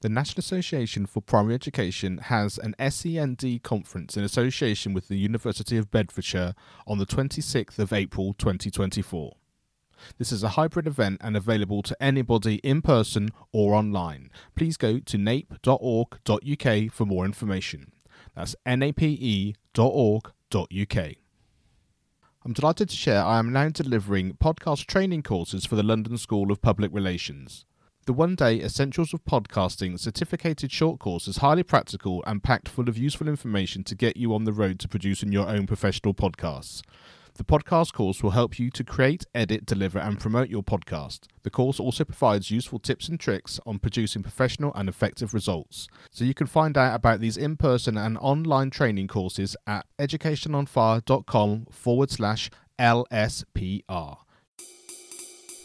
The National Association for Primary Education has an SEND conference in association with the University of Bedfordshire on the 26th of April 2024. This is a hybrid event and available to anybody in person or online. Please go to nape.org.uk for more information. That's nape.org.uk. I'm delighted to share I am now delivering podcast training courses for the London School of Public Relations. The one day Essentials of Podcasting certificated short course is highly practical and packed full of useful information to get you on the road to producing your own professional podcasts. The podcast course will help you to create, edit, deliver, and promote your podcast. The course also provides useful tips and tricks on producing professional and effective results. So you can find out about these in person and online training courses at educationonfire.com forward slash LSPR.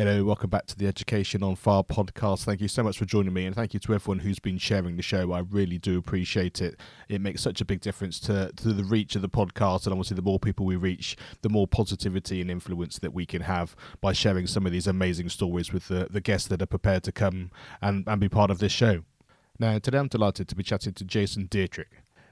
Hello, welcome back to the Education on Fire podcast. Thank you so much for joining me, and thank you to everyone who's been sharing the show. I really do appreciate it. It makes such a big difference to, to the reach of the podcast, and obviously, the more people we reach, the more positivity and influence that we can have by sharing some of these amazing stories with the, the guests that are prepared to come and, and be part of this show. Now, today I'm delighted to be chatting to Jason Dietrich.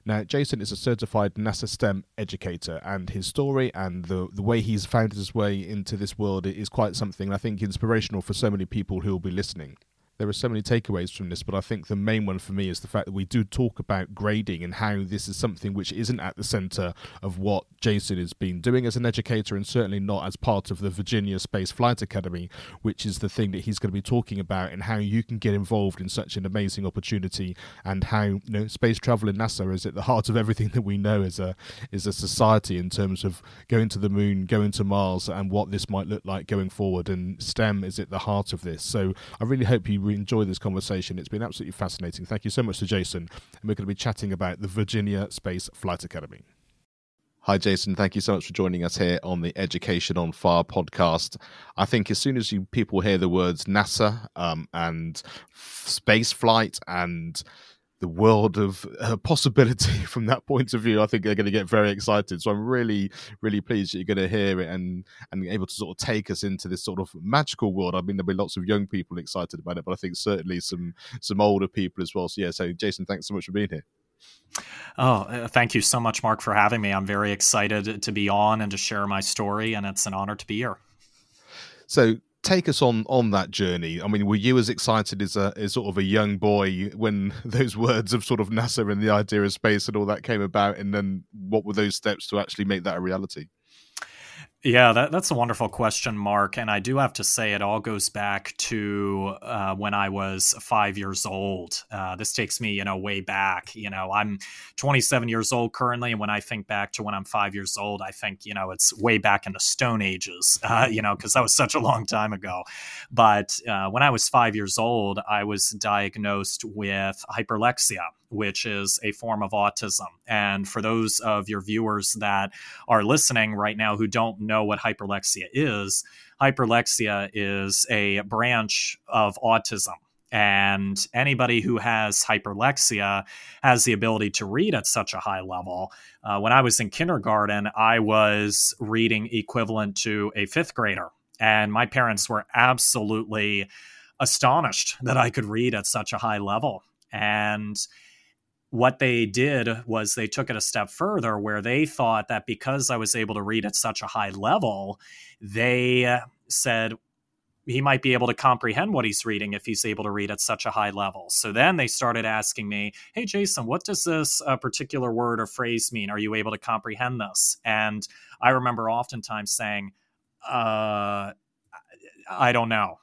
Now, Jason is a certified NASA STEM educator, and his story and the, the way he's found his way into this world is quite something I think inspirational for so many people who will be listening there are so many takeaways from this, but I think the main one for me is the fact that we do talk about grading and how this is something which isn't at the centre of what Jason has been doing as an educator, and certainly not as part of the Virginia Space Flight Academy, which is the thing that he's going to be talking about, and how you can get involved in such an amazing opportunity, and how you know space travel in NASA is at the heart of everything that we know as a as a society in terms of going to the moon, going to Mars, and what this might look like going forward. And STEM is at the heart of this. So I really hope you enjoy this conversation. It's been absolutely fascinating. Thank you so much to Jason. And we're going to be chatting about the Virginia Space Flight Academy. Hi, Jason. Thank you so much for joining us here on the Education on Fire podcast. I think as soon as you people hear the words NASA um, and space flight and the world of uh, possibility from that point of view, I think they're going to get very excited. So I'm really, really pleased that you're going to hear it and and able to sort of take us into this sort of magical world. I mean, there'll be lots of young people excited about it, but I think certainly some some older people as well. So yeah, so Jason, thanks so much for being here. Oh, uh, thank you so much, Mark, for having me. I'm very excited to be on and to share my story, and it's an honor to be here. So, take us on on that journey. I mean, were you as excited as a as sort of a young boy when those words of sort of NASA and the idea of space and all that came about, and then what were those steps to actually make that a reality? Yeah, that, that's a wonderful question, Mark. And I do have to say, it all goes back to uh, when I was five years old. Uh, this takes me, you know, way back. You know, I'm 27 years old currently, and when I think back to when I'm five years old, I think, you know, it's way back in the Stone Ages. Uh, you know, because that was such a long time ago. But uh, when I was five years old, I was diagnosed with hyperlexia which is a form of autism. And for those of your viewers that are listening right now who don't know what hyperlexia is, hyperlexia is a branch of autism. And anybody who has hyperlexia has the ability to read at such a high level. Uh, when I was in kindergarten, I was reading equivalent to a fifth grader. And my parents were absolutely astonished that I could read at such a high level. And what they did was they took it a step further where they thought that because I was able to read at such a high level, they said he might be able to comprehend what he's reading if he's able to read at such a high level. So then they started asking me, Hey, Jason, what does this uh, particular word or phrase mean? Are you able to comprehend this? And I remember oftentimes saying, uh, I don't know.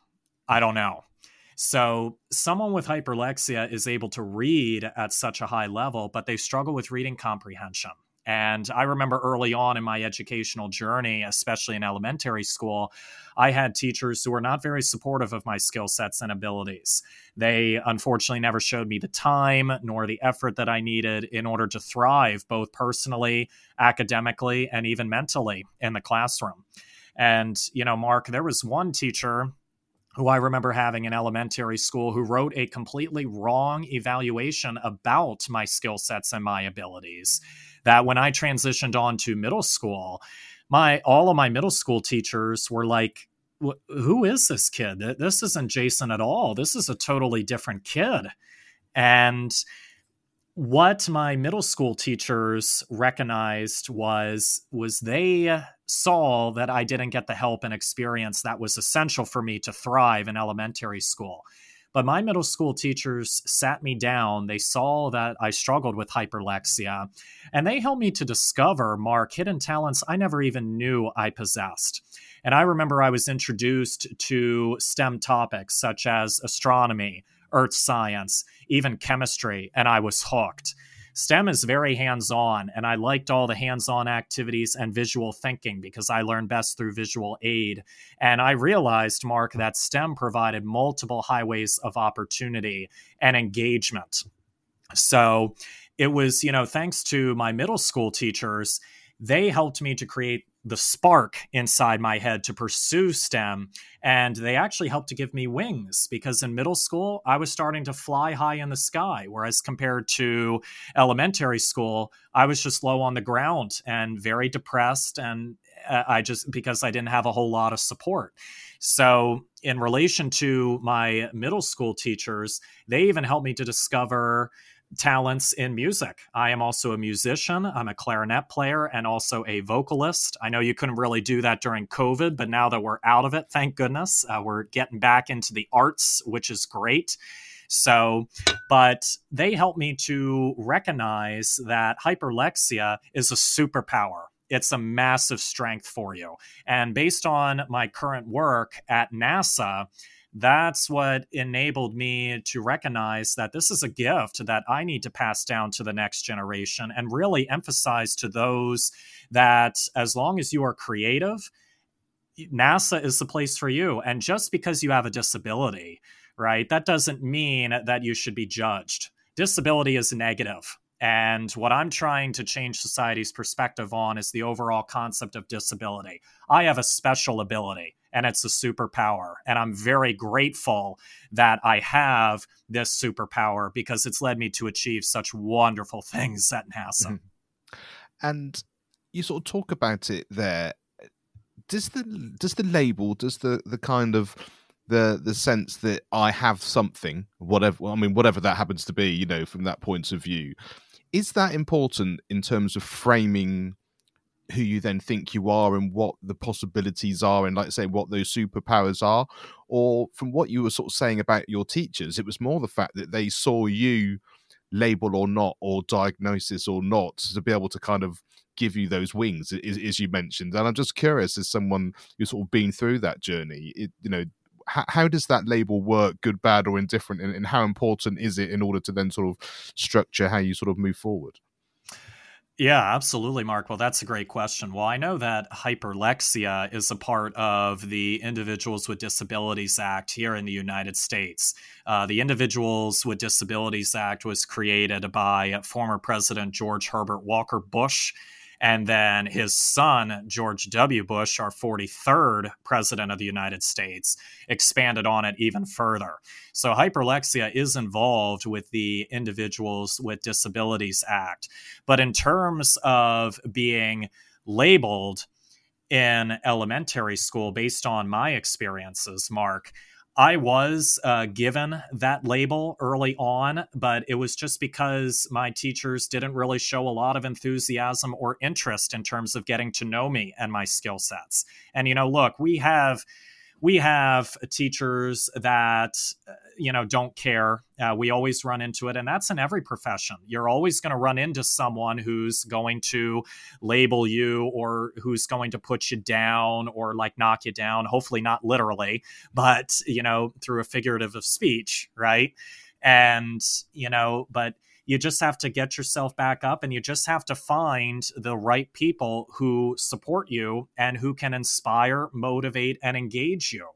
I don't know. So, someone with hyperlexia is able to read at such a high level, but they struggle with reading comprehension. And I remember early on in my educational journey, especially in elementary school, I had teachers who were not very supportive of my skill sets and abilities. They unfortunately never showed me the time nor the effort that I needed in order to thrive, both personally, academically, and even mentally in the classroom. And, you know, Mark, there was one teacher who I remember having in elementary school who wrote a completely wrong evaluation about my skill sets and my abilities. That when I transitioned on to middle school, my all of my middle school teachers were like who is this kid this isn't jason at all this is a totally different kid and what my middle school teachers recognized was was they saw that I didn't get the help and experience that was essential for me to thrive in elementary school. But my middle school teachers sat me down. They saw that I struggled with hyperlexia, and they helped me to discover, Mark, hidden talents I never even knew I possessed. And I remember I was introduced to STEM topics such as astronomy, earth science, even chemistry, and I was hooked. STEM is very hands on, and I liked all the hands on activities and visual thinking because I learned best through visual aid. And I realized, Mark, that STEM provided multiple highways of opportunity and engagement. So it was, you know, thanks to my middle school teachers, they helped me to create the spark inside my head to pursue STEM. And they actually helped to give me wings because in middle school, I was starting to fly high in the sky. Whereas compared to elementary school, I was just low on the ground and very depressed. And uh, I just, because I didn't have a whole lot of support. So, in relation to my middle school teachers, they even helped me to discover talents in music. I am also a musician. I'm a clarinet player and also a vocalist. I know you couldn't really do that during COVID, but now that we're out of it, thank goodness, uh, we're getting back into the arts, which is great. So, but they help me to recognize that hyperlexia is a superpower. It's a massive strength for you. And based on my current work at NASA, that's what enabled me to recognize that this is a gift that I need to pass down to the next generation and really emphasize to those that as long as you are creative, NASA is the place for you. And just because you have a disability, right, that doesn't mean that you should be judged. Disability is negative. And what I'm trying to change society's perspective on is the overall concept of disability. I have a special ability and it's a superpower. And I'm very grateful that I have this superpower because it's led me to achieve such wonderful things at NASA. Mm-hmm. And you sort of talk about it there. Does the does the label, does the the kind of the the sense that I have something, whatever I mean, whatever that happens to be, you know, from that point of view, is that important in terms of framing who you then think you are and what the possibilities are and like say what those superpowers are? Or from what you were sort of saying about your teachers it was more the fact that they saw you label or not or diagnosis or not to be able to kind of give you those wings as, as you mentioned. And i'm just curious as someone who's sort of been through that journey it, you know how, how, does that label work good bad or indifferent and, and how important is it in order to then sort of structure how you sort of move forward yeah, absolutely, Mark. Well, that's a great question. Well, I know that hyperlexia is a part of the Individuals with Disabilities Act here in the United States. Uh, the Individuals with Disabilities Act was created by former President George Herbert Walker Bush and then his son, George W. Bush, our 43rd president of the United States, expanded on it even further. So hyperlexia is involved with the Individuals with Disabilities Act. But in terms of being labeled in elementary school based on my experiences, Mark, I was uh, given that label early on, but it was just because my teachers didn't really show a lot of enthusiasm or interest in terms of getting to know me and my skill sets. And, you know, look, we have we have teachers that uh, you know don't care. Uh, we always run into it and that's in every profession. You're always going to run into someone who's going to label you or who's going to put you down or like knock you down hopefully not literally but you know through a figurative of speech right? And you know but you just have to get yourself back up and you just have to find the right people who support you and who can inspire, motivate, and engage you.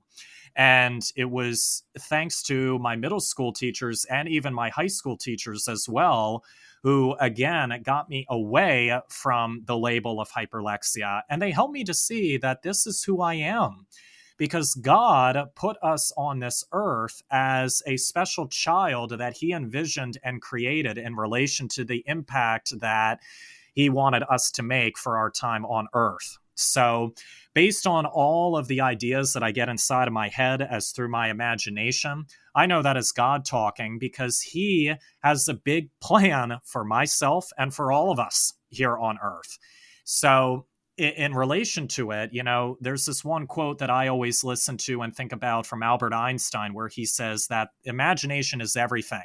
And it was thanks to my middle school teachers and even my high school teachers as well, who again got me away from the label of hyperlexia. And they helped me to see that this is who I am because God put us on this earth as a special child that He envisioned and created in relation to the impact that He wanted us to make for our time on earth. So, based on all of the ideas that I get inside of my head as through my imagination, I know that is God talking because He has a big plan for myself and for all of us here on earth. So, in, in relation to it, you know, there's this one quote that I always listen to and think about from Albert Einstein, where he says that imagination is everything.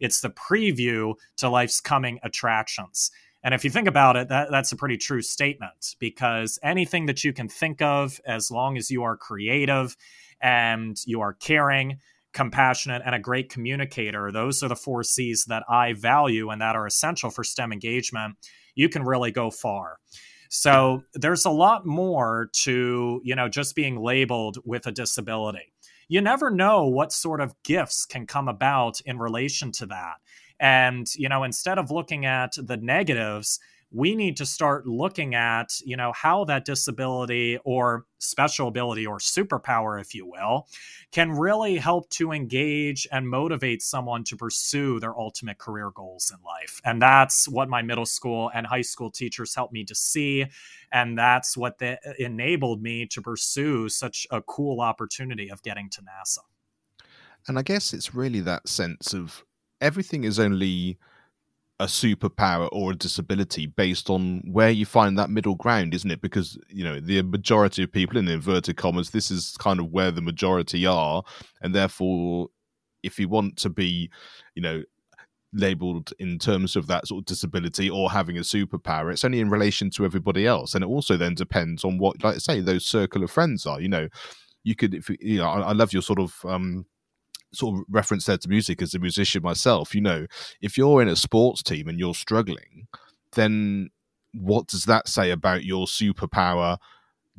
It's the preview to life's coming attractions. And if you think about it, that, that's a pretty true statement because anything that you can think of, as long as you are creative and you are caring, compassionate, and a great communicator, those are the four C's that I value and that are essential for STEM engagement. You can really go far. So there's a lot more to, you know, just being labeled with a disability. You never know what sort of gifts can come about in relation to that. And, you know, instead of looking at the negatives, we need to start looking at you know how that disability or special ability or superpower if you will can really help to engage and motivate someone to pursue their ultimate career goals in life. And that's what my middle school and high school teachers helped me to see. And that's what they, uh, enabled me to pursue such a cool opportunity of getting to nasa. And i guess it's really that sense of everything is only a superpower or a disability based on where you find that middle ground, isn't it? Because you know the majority of people in inverted commas, this is kind of where the majority are, and therefore, if you want to be, you know, labeled in terms of that sort of disability or having a superpower, it's only in relation to everybody else, and it also then depends on what, like I say, those circle of friends are. You know, you could, if you know, I, I love your sort of. um sort of reference there to music as a musician myself, you know, if you're in a sports team and you're struggling, then what does that say about your superpower?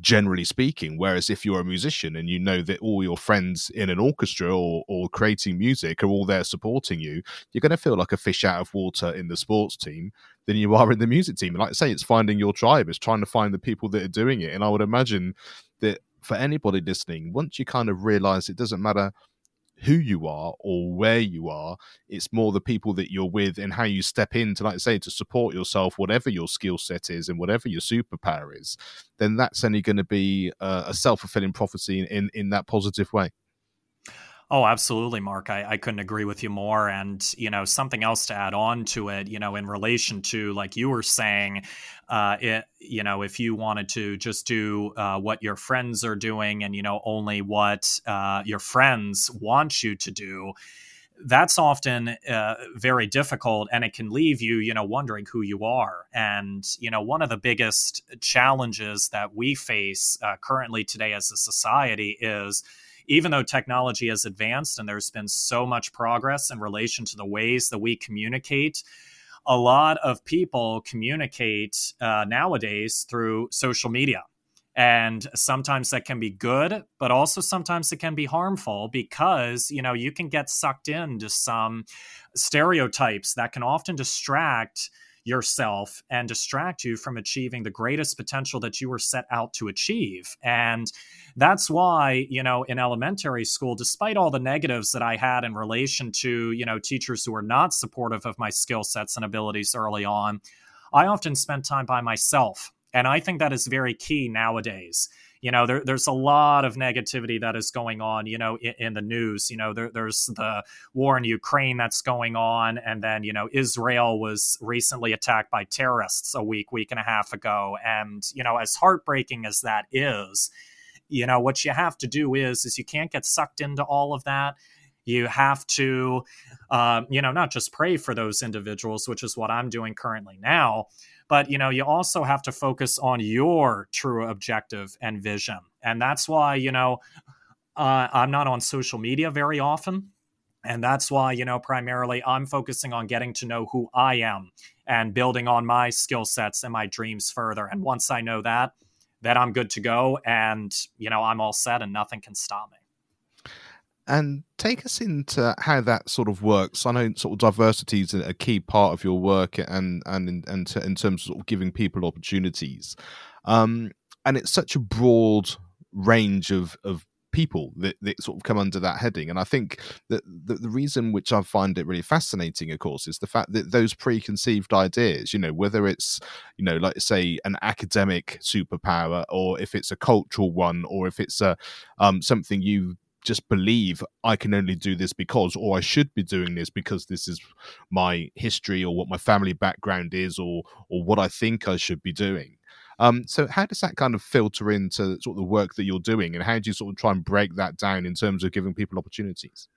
generally speaking. Whereas if you're a musician and you know that all your friends in an orchestra or, or creating music are all there supporting you, you're going to feel like a fish out of water in the sports team than you are in the music team. And like I say, it's finding your tribe, it's trying to find the people that are doing it. And I would imagine that for anybody listening, once you kind of realize it doesn't matter who you are or where you are. It's more the people that you're with and how you step in to, like I say, to support yourself, whatever your skill set is and whatever your superpower is. Then that's only going to be a, a self fulfilling prophecy in, in, in that positive way. Oh, absolutely, Mark. I, I couldn't agree with you more. And, you know, something else to add on to it, you know, in relation to, like you were saying, uh, it, you know, if you wanted to just do uh, what your friends are doing and, you know, only what uh, your friends want you to do, that's often uh, very difficult and it can leave you you know wondering who you are and you know one of the biggest challenges that we face uh, currently today as a society is even though technology has advanced and there's been so much progress in relation to the ways that we communicate, a lot of people communicate uh, nowadays through social media. And sometimes that can be good, but also sometimes it can be harmful because, you know, you can get sucked into some stereotypes that can often distract yourself and distract you from achieving the greatest potential that you were set out to achieve. And that's why, you know, in elementary school, despite all the negatives that I had in relation to, you know, teachers who were not supportive of my skill sets and abilities early on, I often spent time by myself. And I think that is very key nowadays you know there, there's a lot of negativity that is going on you know in, in the news you know there, there's the war in ukraine that's going on and then you know israel was recently attacked by terrorists a week week and a half ago and you know as heartbreaking as that is you know what you have to do is is you can't get sucked into all of that. You have to uh, you know not just pray for those individuals which is what i'm doing currently now but you know you also have to focus on your true objective and vision and that's why you know uh, i'm not on social media very often And that's why, you know, primarily I'm focusing on getting to know who I am and building on my skill sets and my dreams further. And once I know that, then I'm good to go. And, you know, I'm all set and nothing can stop me and take us into how that sort of works. I know sort of diversity is a key part of your work, and and in, and in terms of, sort of giving people opportunities, um, and it's such a broad range of of people that, that sort of come under that heading. And I think that the, the reason which I find it really fascinating, of course, is the fact that those preconceived ideas, you know, whether it's, you know, like say an academic superpower or if it's a cultural one or if it's a um, something you just believe I can only do this because, or I should be doing this because this is my history or what my family background is, or or what I think I should be doing. Um, so how does that kind of filter into sort of the work that you're doing, and how do you sort of try and break that down in terms of giving people opportunities?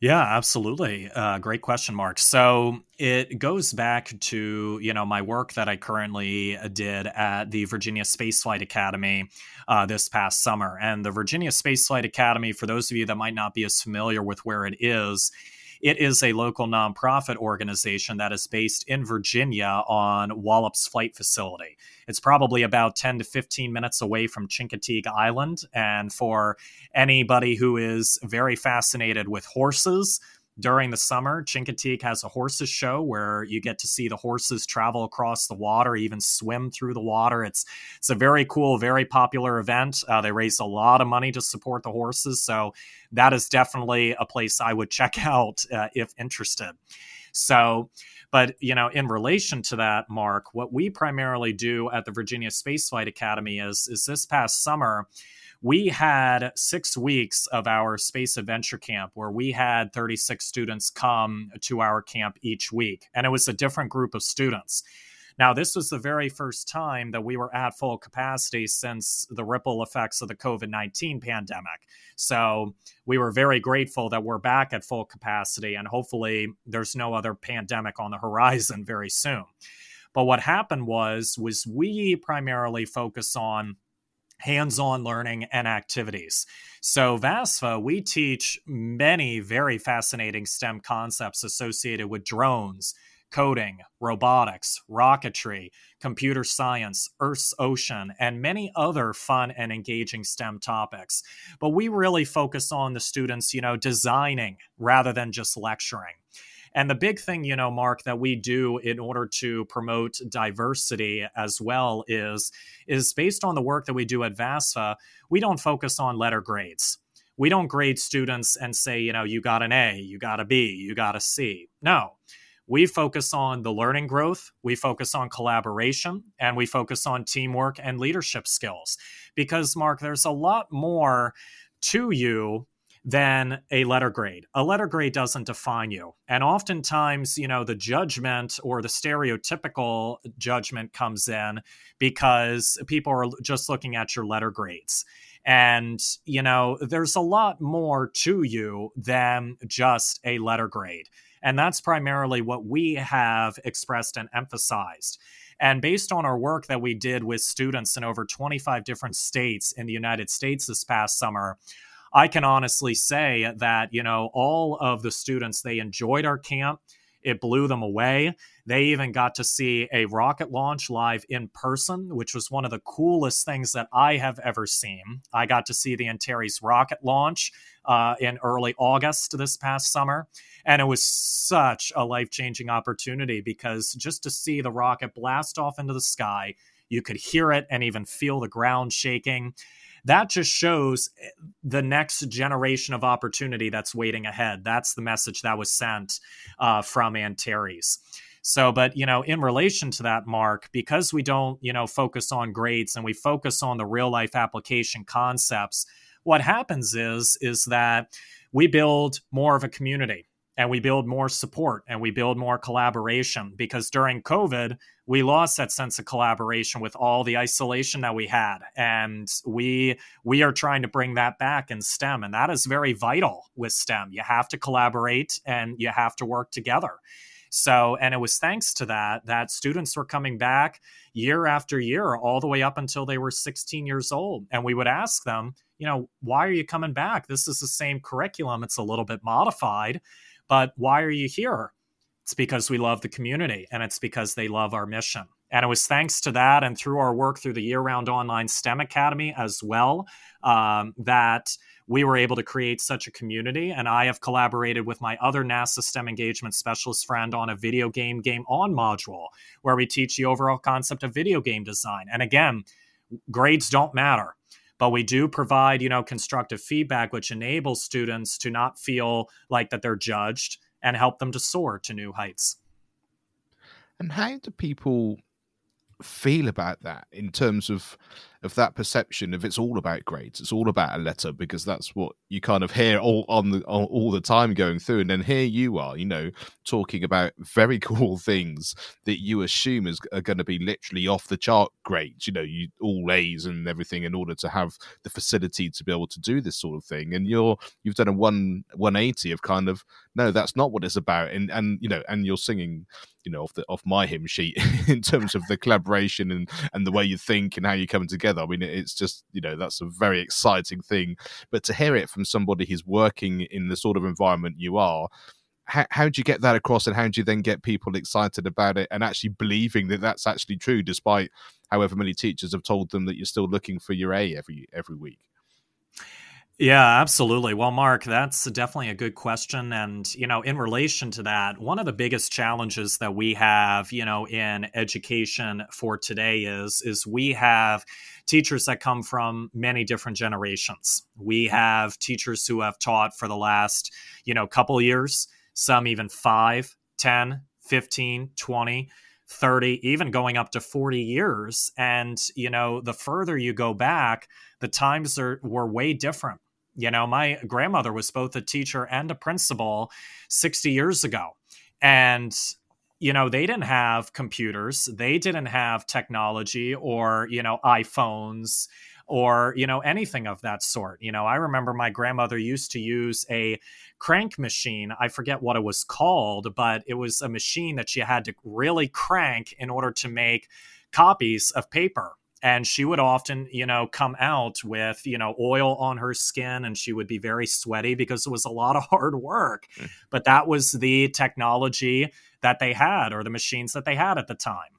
Yeah, absolutely. Uh, great question, Mark. So it goes back to you know my work that I currently uh, did at the Virginia Spaceflight Academy uh, this past summer, and the Virginia Spaceflight Academy. For those of you that might not be as familiar with where it is, it is a local nonprofit organization that is based in Virginia on Wallops Flight Facility. It's probably about 10 to 15 minutes away from Chincoteague Island. And for anybody who is very fascinated with horses, during the summer, Chincoteague has a horses show where you get to see the horses travel across the water, even swim through the water. It's it's a very cool, very popular event. Uh, they raise a lot of money to support the horses, so that is definitely a place I would check out uh, if interested. So, but you know, in relation to that, Mark, what we primarily do at the Virginia Spaceflight Academy is is this past summer we had six weeks of our space adventure camp where we had 36 students come to our camp each week, and it was a different group of students. Now, this was the very first time that we were at full capacity since the ripple effects of the COVID 19 pandemic. So we were very grateful that we're back at full capacity, and hopefully there's no other pandemic on the horizon very soon. But what happened was was we primarily focus on hands on learning and activities. So, VASFA, we teach many very fascinating STEM concepts associated with drones, coding, robotics, rocketry, computer science, Earth's ocean, and many other fun and engaging STEM topics. But we really focus on the students, you know, designing rather than just lecturing. And the big thing, you know, Mark, that we do in order to promote diversity as well is is based on the work that we do at VASFA. We don't focus on letter grades. We don't grade students and say, you know, you got an A, you got a B, you got a C. No. We focus on the learning growth, we focus on collaboration, and we focus on teamwork and leadership skills. Because, Mark, there's a lot more to you than a letter grade. A letter grade doesn't define you. And oftentimes, you know, the judgment or the stereotypical judgment comes in because people are just looking at your letter grades. And, you know, there's a lot more to you than just a letter grade. And that's primarily what we have expressed and emphasized. And based on our work that we did with students in over 25 different states in the United States this past summer, I can honestly say that, you know, all of the students, they enjoyed our camp. It blew them away. They even got to see a rocket launch live in person, which was one of the coolest things that I have ever seen. I got to see the Antares rocket launch uh, in early August this past summer. And it was such a life changing opportunity because just to see the rocket blast off into the sky, you could hear it and even feel the ground shaking that just shows eh, the next generation of opportunity that's waiting ahead. That's the message that was sent uh, from Antares. So, but you know, in relation to that, Mark, because we don't, you know, focus on grades and we focus on the real life application concepts, what happens is is that we build more of a community and we build more support and we build more collaboration because during covid we lost that sense of collaboration with all the isolation that we had and we we are trying to bring that back in stem and that is very vital with stem you have to collaborate and you have to work together So, and it was thanks to that that students were coming back year after year, all the way up until they were 16 years old. And we would ask them, you know, why are you coming back? This is the same curriculum, it's a little bit modified, but why are you here? It's because we love the community and it's because they love our mission. And it was thanks to that and through our work through the year round online STEM Academy as well um, that we were able to create such a community. And I have collaborated with my other NASA STEM engagement specialist friend on a video game game on module where we teach the overall concept of video game design. And again, grades don't matter but we do provide you know constructive feedback which enables students to not feel like that they're judged and help them to soar to new heights. And how do people feel about that in terms of of that perception of it's all about grades it's all about a letter because that's what you kind of hear all on the all, all, the time going through. And then here you are you know talking about very cool things that you assume is are going to be literally off the chart grades you know you all a's and everything in order to have the facility to be able to do this sort of thing. And you're you've done a one 180 of kind of no that's not what it's about and and you know and you're singing you know off the off my hymn sheet in terms of the collaboration and and the way you think and how you come together. I mean, it's just you know that's a very exciting thing. But to hear it from somebody who's working in the sort of environment you are, how, how do you get that across and how do you then get people excited about it and actually believing that that's actually true despite however many teachers have told them that you're still looking for your a every every week yeah, absolutely. Well, Mark, that's definitely a good question. And, you know, in relation to that, one of the biggest challenges that we have, you know, in education for today is, is we have teachers that come from many different generations. We have teachers who have taught for the last, you know, couple years, some even five, 10, 15, 20. 30 even going up to 40 years and you know the further you go back the times are were way different you know, my grandmother was both a teacher and a principal 60 years ago. And you know they didn't have computers they didn't have technology or you know iphones or you know anything of that sort you know i remember my grandmother used to use a crank machine i forget what it was called but it was a machine that she had to really crank in order to make copies of paper and she would often you know come out with you know oil on her skin and she would be very sweaty because it was a lot of hard work. Mm. but that was the technology that they had or the machines that they had at the time.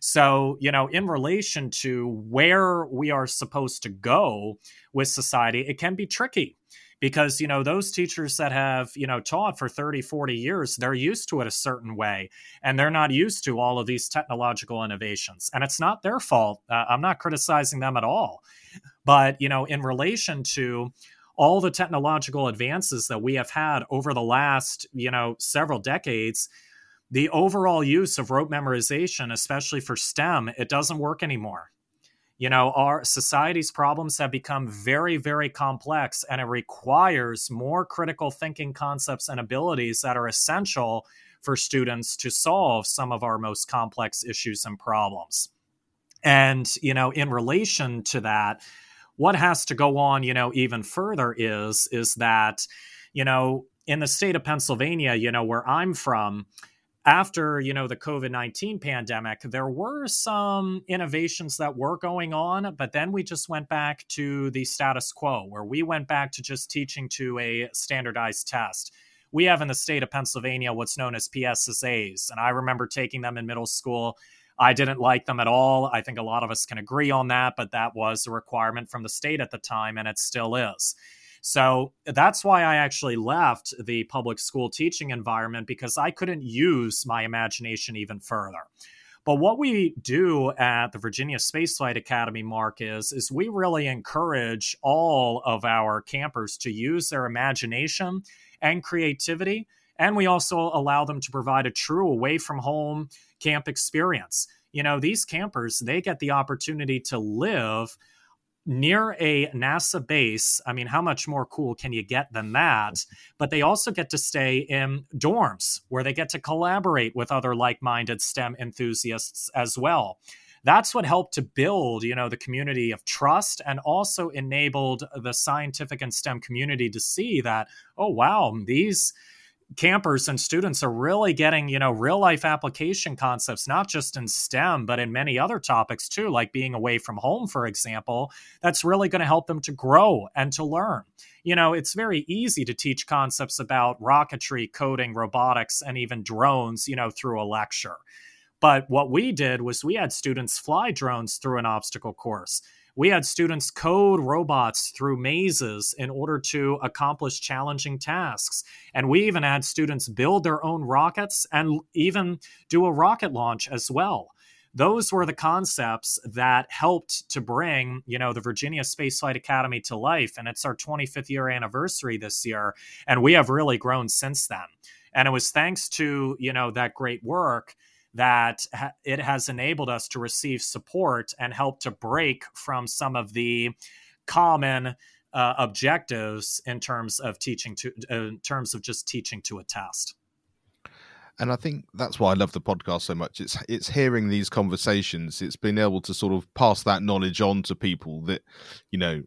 So you know in relation to where we are supposed to go with society it can be tricky because you know those teachers that have you know taught for 30 40 years they're used to it a certain way and they're not used to all of these technological innovations and it's not their fault uh, i'm not criticizing them at all but you know in relation to all the technological advances that we have had over the last you know several decades the overall use of rote memorization especially for stem it doesn't work anymore you know our society's problems have become very very complex and it requires more critical thinking concepts and abilities that are essential for students to solve some of our most complex issues and problems. And you know in relation to that what has to go on you know even further is is that you know in the state of Pennsylvania you know where I'm from after you know the covid-19 pandemic there were some innovations that were going on but then we just went back to the status quo where we went back to just teaching to a standardized test. We have in the state of pennsylvania what's known as pssas and i remember taking them in middle school. I didn't like them at all. I think a lot of us can agree on that but that was a requirement from the state at the time and it still is so that's why I actually left the public school teaching environment because I couldn't use my imagination even further. But what we do at the Virginia Spaceflight Academy, Mark, is, is we really encourage all of our campers to use their imagination and creativity. And we also allow them to provide a true away from home camp experience. You know, these campers, they get the opportunity to live near a NASA base. I mean, how much more cool can you get than that? But they also get to stay in dorms where they get to collaborate with other like minded STEM enthusiasts as well. That's what helped to build, you know, the community of trust and also enabled the scientific and STEM community to see that, oh, wow, these campers and students are really getting you know real life application concepts not just in stem but in many other topics too like being away from home for example that's really going to help them to grow and to learn. You know it's very easy to teach concepts about rocketry coding robotics and even drones you know through a lecture. But what we did was we had students fly drones through an obstacle course we had students code robots through mazes in order to accomplish challenging tasks. And we even had students build their own rockets and even do a rocket launch as well. Those were the concepts that helped to bring, you know, the Virginia Space Flight Academy to life. And it's our 25th year anniversary this year. And we have really grown since then. And it was thanks to, you know, that great work that it has enabled us to receive support and help to break from some of the common uh, objectives in terms of teaching to uh, in terms of just teaching to a test and I think that's why I love the podcast so much. It's it's hearing these conversations. It's being able to sort of pass that knowledge on to people that, you know,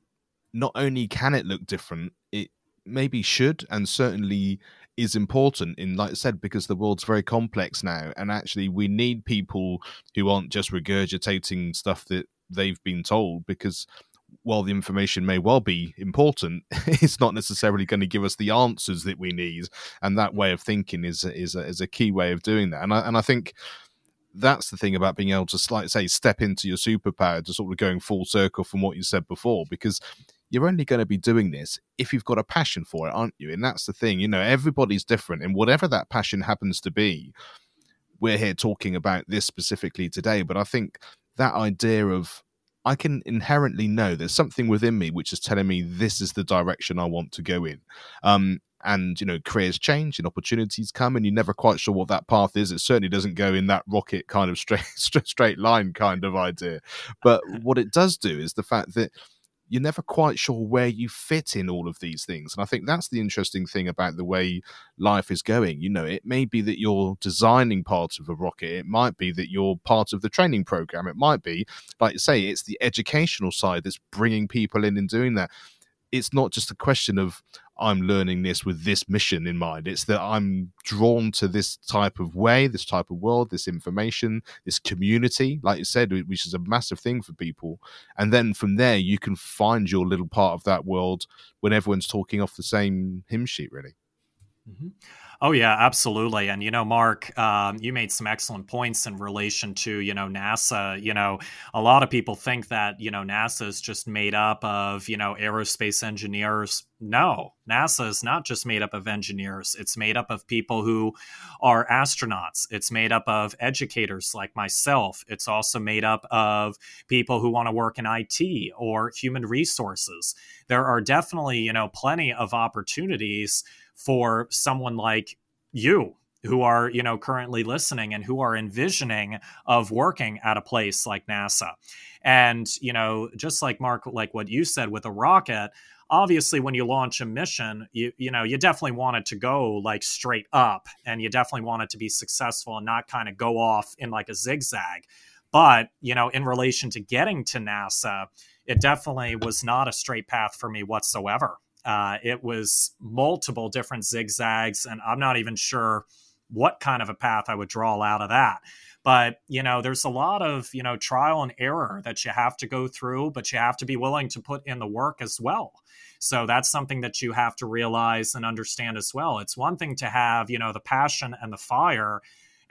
not only can it look different, it maybe should and certainly is important in like i said because the world's very complex now and actually we need people who aren't just regurgitating stuff that they've been told because while the information may well be important it's not necessarily going to give us the answers that we need and that way of thinking is is a, is a key way of doing that. And i and i think that's the thing about being able to like say step into your superpower to sort of going full circle from what you said before because you're only going to be doing this if you've got a passion for it, aren't you? And that's the thing, you know, everybody's different, and whatever that passion happens to be, we're here talking about this specifically today. But I think that idea of I can inherently know there's something within me which is telling me this is the direction I want to go in. Um, and you know, careers change and opportunities come, and you're never quite sure what that path is. It certainly doesn't go in that rocket kind of straight straight line kind of idea. But what it does do is the fact that you're never quite sure where you fit in all of these things. And I think that's the interesting thing about the way life is going. You know, it may be that you're designing parts of a rocket, it might be that you're part of the training program, it might be, like you say, it's the educational side that's bringing people in and doing that. It's not just a question of, I'm learning this with this mission in mind. It's that I'm drawn to this type of way, this type of world, this information, this community, like you said, which is a massive thing for people. And then from there, you can find your little part of that world when everyone's talking off the same hymn sheet, really. Mm-hmm. Oh yeah, absolutely. And you know, Mark, um, you made some excellent points in relation to you know NASA. You know, a lot of people think that you know NASA is just made up of you know aerospace engineers. No, NASA is not just made up of engineers. It's made up of people who are astronauts. It's made up of educators like myself. It's also made up of people who want to work in IT or human resources. There are definitely you know plenty of opportunities for someone like you who are you know currently listening and who are envisioning of working at a place like NASA. And you know just like Mark like what you said with a rocket obviously when you launch a mission you you know you definitely want it to go like straight up and you definitely want it to be successful and not kind of go off in like a zigzag. But you know in relation to getting to NASA it definitely was not a straight path for me whatsoever uh, it was multiple different zigzags, and I'm not even sure what kind of a path I would draw out of that. But, you know, there's a lot of, you know, trial and error that you have to go through, but you have to be willing to put in the work as well. So that's something that you have to realize and understand as well. It's one thing to have, you know, the passion and the fire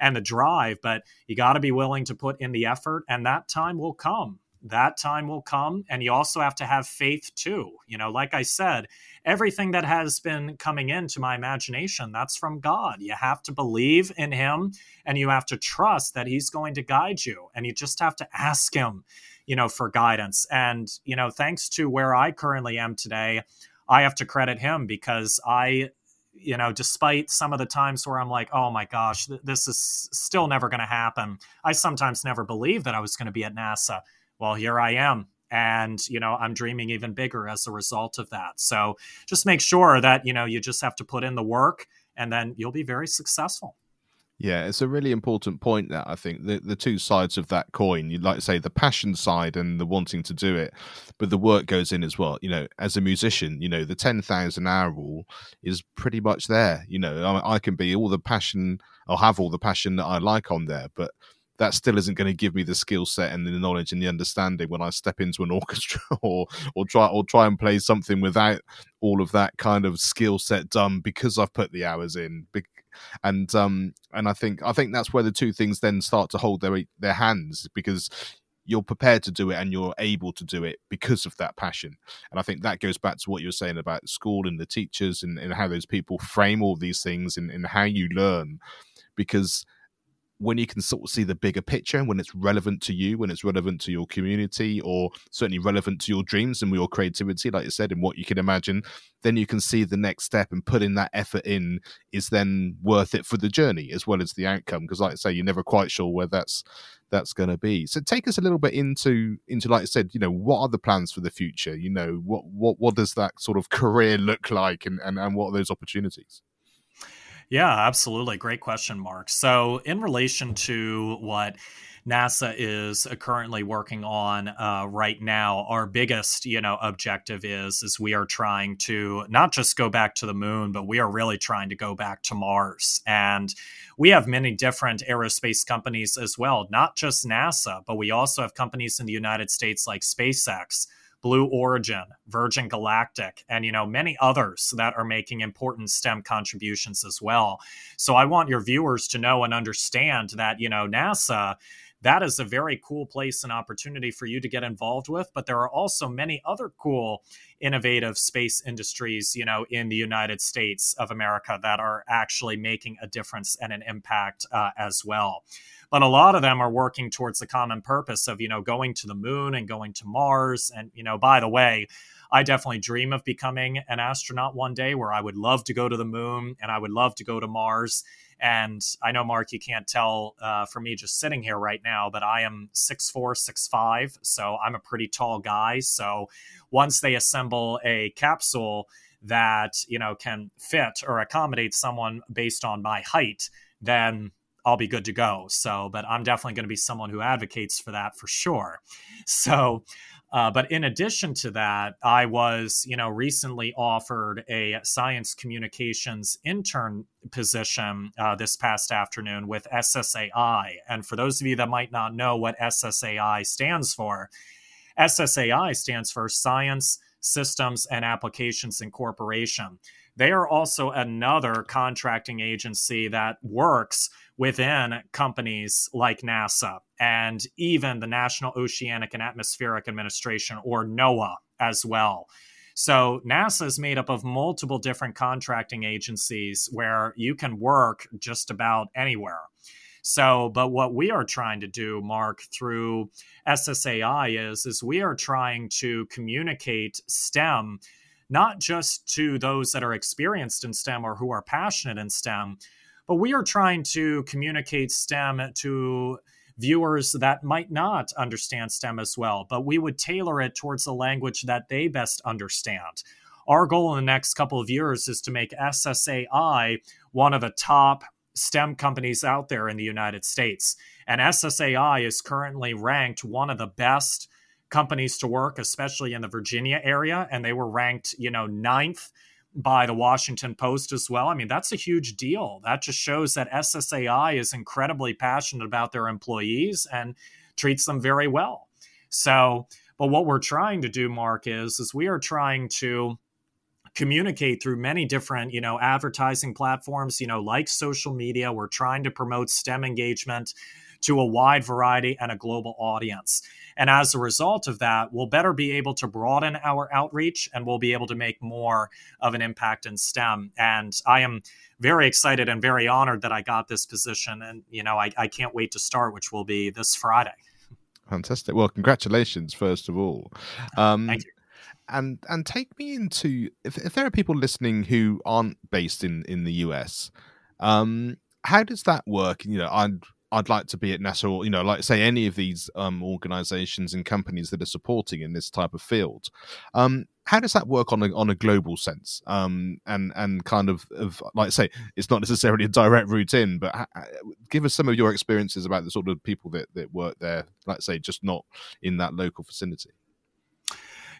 and the drive, but you got to be willing to put in the effort, and that time will come that time will come and you also have to have faith too. You know like i said everything that has been coming into my imagination that's from god. You have to believe in him and you have to trust that he's going to guide you and you just have to ask him you know for guidance. And you know thanks to where i currently am today i have to credit him because i you know, despite some of the times where I'm like, oh my gosh, th- this is still never going to happen. I sometimes never believed that I was going to be at NASA well, here I am. And, you know, I'm dreaming even bigger as a result of that. So just make sure that, you know, you just have to put in the work and then you'll be very successful. Yeah, it's a really important point that I think the the two sides of that coin. You'd like to say the passion side and the wanting to do it, but the work goes in as well. You know, as a musician, you know the ten thousand hour rule is pretty much there. You know, I, I can be all the passion, I'll have all the passion that I like on there, but that still isn't going to give me the skill set and the knowledge and the understanding when I step into an orchestra or or try or try and play something without all of that kind of skill set done because I've put the hours in and um and I think I think that's where the two things then start to hold their their hands because you're prepared to do it and you're able to do it because of that passion. And I think that goes back to what you were saying about school and the teachers and, and how those people frame all these things and, and how you learn. Because when you can sort of see the bigger picture, when it's relevant to you, when it's relevant to your community, or certainly relevant to your dreams and your creativity, like you said, and what you can imagine, then you can see the next step and putting that effort in is then worth it for the journey as well as the outcome. Because, like I say, you're never quite sure where that's that's going to be. So, take us a little bit into into like I said, you know, what are the plans for the future? You know, what what what does that sort of career look like, and and, and what are those opportunities? Yeah, absolutely. Great question, Mark. So, in relation to what NASA is uh, currently working on uh, right now, our biggest, you know, objective is is we are trying to not just go back to the moon, but we are really trying to go back to Mars. And we have many different aerospace companies as well, not just NASA, but we also have companies in the United States like SpaceX Blue Origin, Virgin Galactic, and you know many others that are making important STEM contributions as well. So I want your viewers to know and understand that you know NASA that is a very cool place and opportunity for you to get involved with but there are also many other cool innovative space industries you know in the united states of america that are actually making a difference and an impact uh, as well but a lot of them are working towards the common purpose of you know going to the moon and going to mars and you know by the way I definitely dream of becoming an astronaut one day where I would love to go to the moon and I would love to go to Mars. And I know, Mark, you can't tell uh, for me just sitting here right now, but I am 6'4, 6'5. So I'm a pretty tall guy. So once they assemble a capsule that, you know, can fit or accommodate someone based on my height, then I'll be good to go. So, but I'm definitely going to be someone who advocates for that for sure. So, uh, but in addition to that, I was, you know, recently offered a science communications intern position uh, this past afternoon with SSAI. And for those of you that might not know what SSAI stands for, SSAI stands for Science Systems and Applications Incorporation. They are also another contracting agency that works within companies like NASA and even the National Oceanic and Atmospheric Administration, or NOAA, as well. So NASA is made up of multiple different contracting agencies where you can work just about anywhere. So, but what we are trying to do, Mark, through SSAI is is we are trying to communicate STEM not just to those that are experienced in STEM or who are passionate in STEM, but we are trying to communicate STEM to viewers that might not understand STEM as well, but we would tailor it towards the language that they best understand. Our goal in the next couple of years is to make SSAI one of the top STEM companies out there in the United States. And SSAI is currently ranked one of the best companies to work, especially in the Virginia area. And they were ranked, you know, ninth by the Washington Post as well. I mean, that's a huge deal. That just shows that SSAI is incredibly passionate about their employees and treats them very well. So, but what we're trying to do, Mark, is is we are trying to communicate through many different, you know, advertising platforms, you know, like social media. We're trying to promote STEM engagement to a wide variety and a global audience. And as a result of that, we'll better be able to broaden our outreach and we'll be able to make more of an impact in STEM. And I am very excited and very honored that I got this position. And, you know, I, I can't wait to start, which will be this Friday. Fantastic. Well, congratulations, first of all. Um, Thank you and and take me into if, if there are people listening who aren't based in in the US, um, how does that work? You know, I'd I'd like to be at NASA, or you know, like say any of these um, organizations and companies that are supporting in this type of field. Um, how does that work on a on a global sense? Um, and and kind of of like say, it's not necessarily a direct route in, but ha- give us some of your experiences about the sort of people that that work there. Like say, just not in that local vicinity.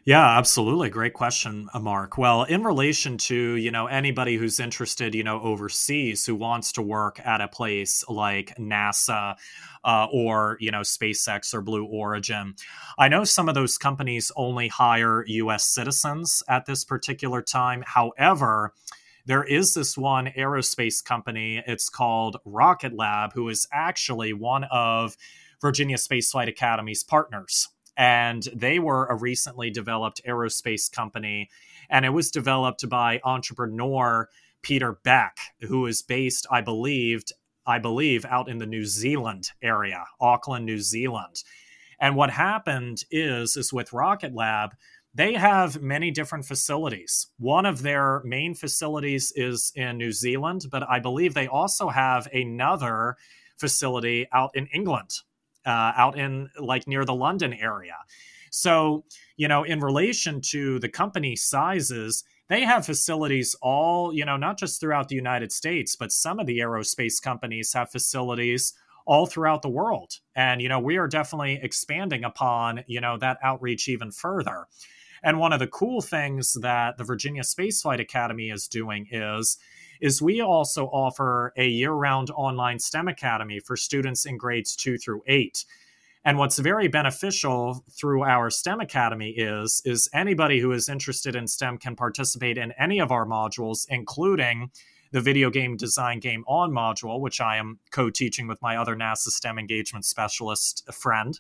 Yeah, absolutely. Great question, Mark. Well, in relation to, you know, anybody who's interested, you know, overseas who wants to work at a place like NASA uh, or, you know, SpaceX or Blue Origin, I know some of those companies only hire U.S. citizens at this particular time. However, there is this one aerospace company. It's called Rocket Lab, who is actually one of Virginia Space Flight Academy's partners and they were a recently developed aerospace company and it was developed by entrepreneur Peter Beck who is based I believed I believe out in the New Zealand area Auckland New Zealand and what happened is is with Rocket Lab they have many different facilities. One of their main facilities is in New Zealand, but I believe they also have another facility out in England uh, out in like near the London area. So, you know, in relation to the company sizes, they have facilities all, you know, not just throughout the United States, but some of the aerospace companies have facilities all throughout the world. And, you know, we are definitely expanding upon, you know, that outreach even further. And one of the cool things that the Virginia Space Flight Academy is doing is is we also offer a year-round online STEM academy for students in grades 2 through 8. And what's very beneficial through our STEM Academy is is anybody who is interested in STEM can participate in any of our modules, including the video game design game on module, which I am co-teaching with my other NASA STEM engagement specialist friend.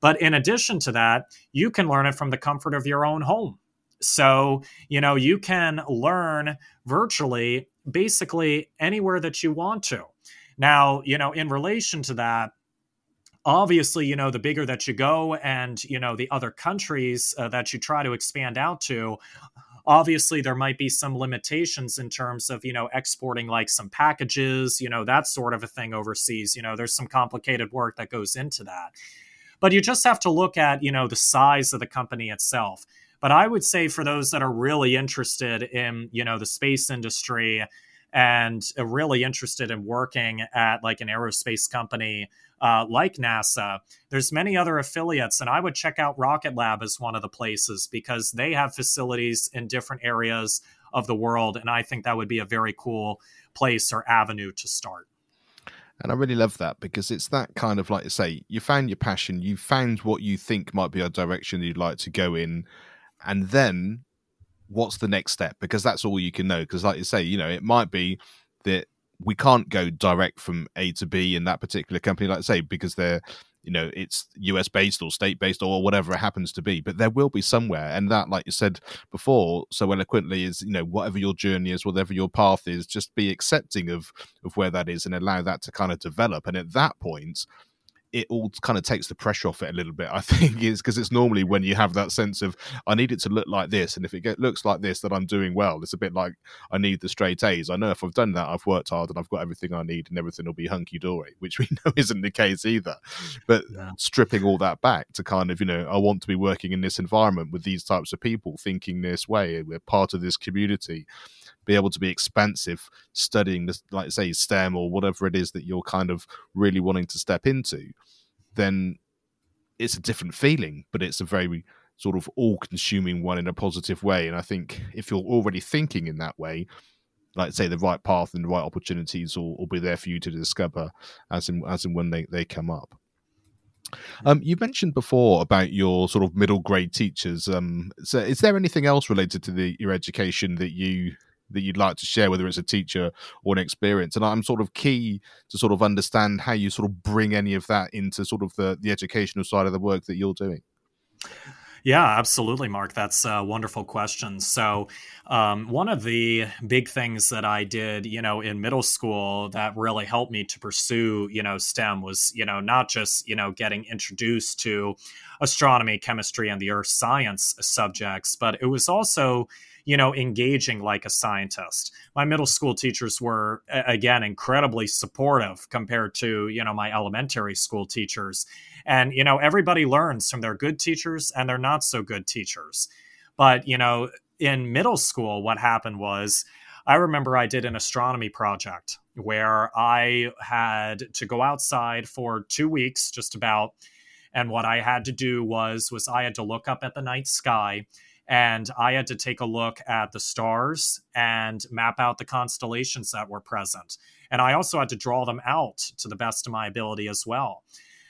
But in addition to that, you can learn it from the comfort of your own home. So, you know, you can learn virtually basically anywhere that you want to. Now, you know, in relation to that, obviously, you know, the bigger that you go and, you know, the other countries uh, that you try to expand out to, obviously there might be some limitations in terms of you know exporting like some packages you know that sort of a thing overseas. You know there's some complicated work that goes into that. But you just have to look at you know the size of the company itself but I would say for those that are really interested in, you know, the space industry and really interested in working at like an aerospace company uh, like NASA, there's many other affiliates, and I would check out Rocket Lab as one of the places because they have facilities in different areas of the world, and I think that would be a very cool place or avenue to start. And I really love that because it's that kind of like you say, you found your passion, you found what you think might be a direction you'd like to go in, and then what's the next step? Because that's all you can know. Because like you say you know it might be that we can't go direct from a to b in that particular company like I say because they're you know it's us based or state based or whatever it happens to be. But there will be somewhere. And that like you said before so eloquently is you know whatever your journey is whatever your path is just be accepting of of where that is and allow that to kind of develop. And at that point it all kind of takes the pressure off it a little bit. I think is because it's normally when you have that sense of I need it to look like this, and if it get, looks like this, that I'm doing well. It's a bit like I need the straight A's. I know if I've done that, I've worked hard and I've got everything I need, and everything will be hunky dory, which we know isn't the case either. But yeah. stripping all that back to kind of you know I want to be working in this environment with these types of people, thinking this way. We're part of this community be able to be expansive studying this like say stem or whatever it is that you're kind of really wanting to step into then it's a different feeling but it's a very sort of all consuming one in a positive way and i think if you're already thinking in that way like say the right path and the right opportunities will, will be there for you to discover as in as and when they, they come up um, you mentioned before about your sort of middle grade teachers. Um, so, is there anything else related to the your education that you that you'd like to share, whether it's a teacher or an experience. And I'm sort of key to sort of understand how you sort of bring any of that into sort of the, the educational side of the work that you're doing. Yeah, absolutely, Mark. That's a wonderful question. So, um, one of the big things that I did, you know, in middle school that really helped me to pursue, you know, STEM was, you know, not just, you know, getting introduced to astronomy, chemistry, and the earth science subjects, but it was also, you know, engaging like a scientist. My middle school teachers were, again, incredibly supportive compared to, you know, my elementary school teachers. And, you know, everybody learns from their good teachers and their not so good teachers. But, you know, in middle school, what happened was I remember I did an astronomy project where I had to go outside for two weeks, just about. And what I had to do was was I had to look up at the night sky and I had to take a look at the stars and map out the constellations that were present. And I also had to draw them out to the best of my ability as well.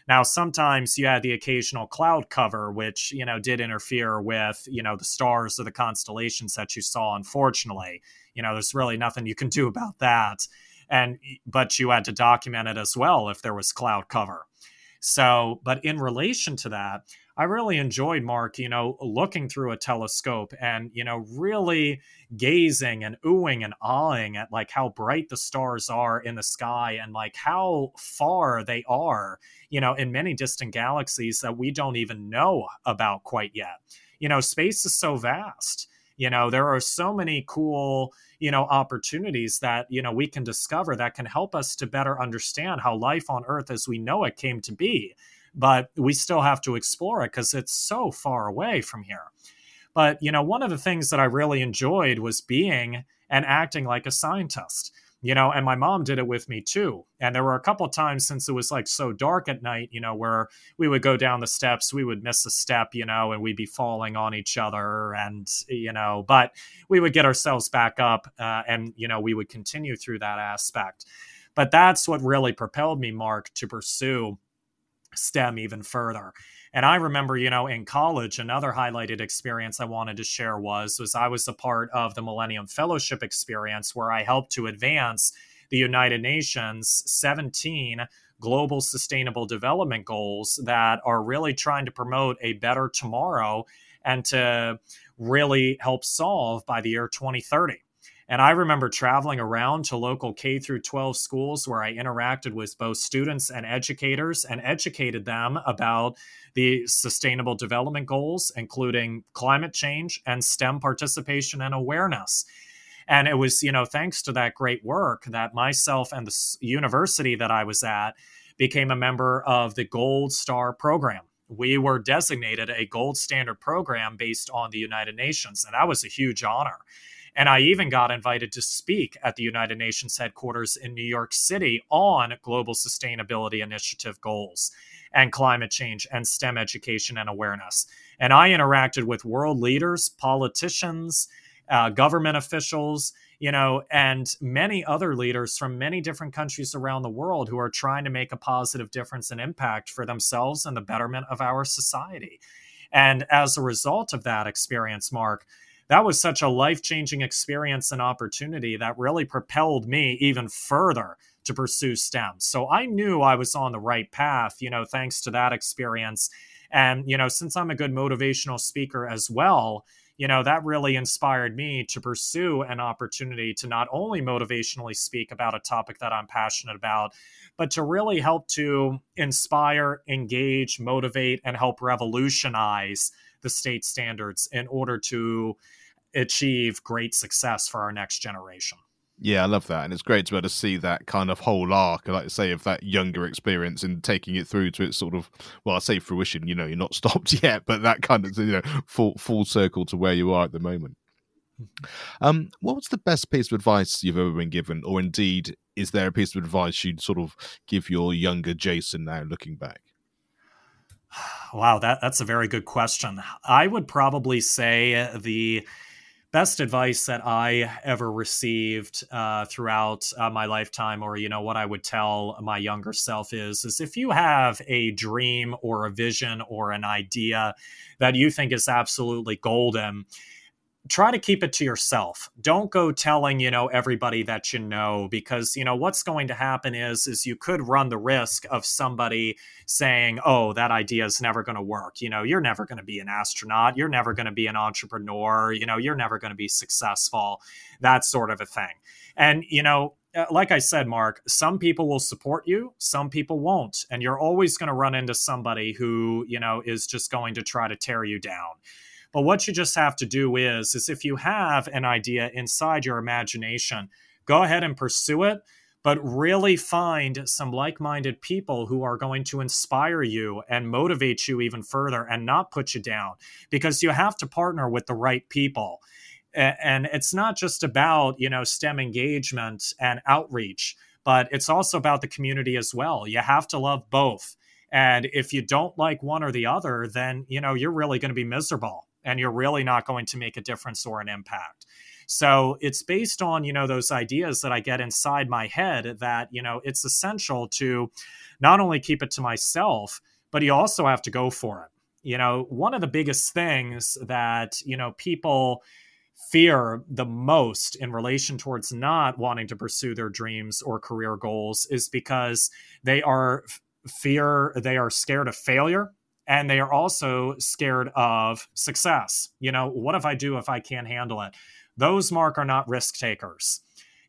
Now, sometimes you had the occasional cloud cover, which, you know, did interfere with, you know, the stars or the constellations that you saw, unfortunately. You know, there's really nothing you can do about that. And, but you had to document it as well if there was cloud cover. So, but in relation to that, I really enjoyed Mark, you know, looking through a telescope and, you know, really gazing and oohing and awing at like how bright the stars are in the sky and like how far they are, you know, in many distant galaxies that we don't even know about quite yet. You know, space is so vast. You know, there are so many cool, you know, opportunities that, you know, we can discover that can help us to better understand how life on Earth as we know it came to be but we still have to explore it because it's so far away from here. But, you know, one of the things that I really enjoyed was being and acting like a scientist you know and my mom did it with me too and there were a couple times since it was like so dark at night you know where we would go down the steps we would miss a step you know and we'd be falling on each other and you know but we would get ourselves back up uh, and you know we would continue through that aspect but that's what really propelled me mark to pursue STEM even further. And I remember, you know, in college, another highlighted experience I wanted to share was was I was a part of the Millennium Fellowship experience where I helped to advance the United Nations 17 global sustainable development goals that are really trying to promote a better tomorrow and to really help solve by the year 2030. And I remember traveling around to local K through 12 schools where I interacted with both students and educators and educated them about the sustainable development goals, including climate change and STEM participation and awareness. And it was, you know, thanks to that great work that myself and the university that I was at became a member of the Gold Star program we were designated a gold standard program based on the United Nations. And that was a huge honor. And I even got invited to speak at the United Nations headquarters in New York City on global sustainability initiative goals and climate change and STEM education and awareness. And I interacted with world leaders, politicians, uh, government officials, you know, and many other leaders from many different countries around the world who are trying to make a positive difference and impact for themselves and the betterment of our society. And as a result of that experience, Mark, that was such a life changing experience and opportunity that really propelled me even further to pursue STEM. So I knew I was on the right path, you know, thanks to that experience. And, you know, since I'm a good motivational speaker as well, you know, that really inspired me to pursue an opportunity to not only motivationally speak about a topic that I'm passionate about, but to really help to inspire, engage, motivate, and help revolutionize the state standards in order to achieve great success for our next generation. Yeah, I love that, and it's great to be able to see that kind of whole arc, like I say, of that younger experience and taking it through to its sort of, well, I say fruition. You know, you're not stopped yet, but that kind of you know full full circle to where you are at the moment. Mm-hmm. Um, what was the best piece of advice you've ever been given, or indeed, is there a piece of advice you'd sort of give your younger Jason now, looking back? Wow, that that's a very good question. I would probably say the best advice that I ever received uh, throughout uh, my lifetime, or you know, what I would tell my younger self is, is if you have a dream or a vision or an idea that you think is absolutely golden, try to keep it to yourself. Don't go telling you know everybody that you know because you know what's going to happen is is you could run the risk of somebody saying oh that idea is never going to work. You know you're never going to be an astronaut. You're never going to be an entrepreneur. You know you're never going to be successful. That sort of a thing. And you know uh, like I said, Mark, some people will support you, some people won't. And you're always going to run into somebody who, you know, is just going to try to tear you down. But what you just have to do is, is if you have an idea inside your imagination, go ahead and pursue it. but really find some like minded people who are going to inspire you and motivate you even further and not put you down because you have to partner with the right people. And it's not just about, you know, STEM engagement and outreach, but it's also about the community as well. You have to love both. And if you don't like one or the other, then, you know, you're really going to be miserable and you're really not going to make a difference or an impact. So it's based on, you know, those ideas that I get inside my head that, you know, it's essential to not only keep it to myself, but you also have to go for it. You know, one of the biggest things that, you know, people fear the most in relation towards not wanting to pursue their dreams or career goals is because they are fear they are scared of failure and they are also scared of success you know what if i do if i can't handle it those, Mark, are not risk takers.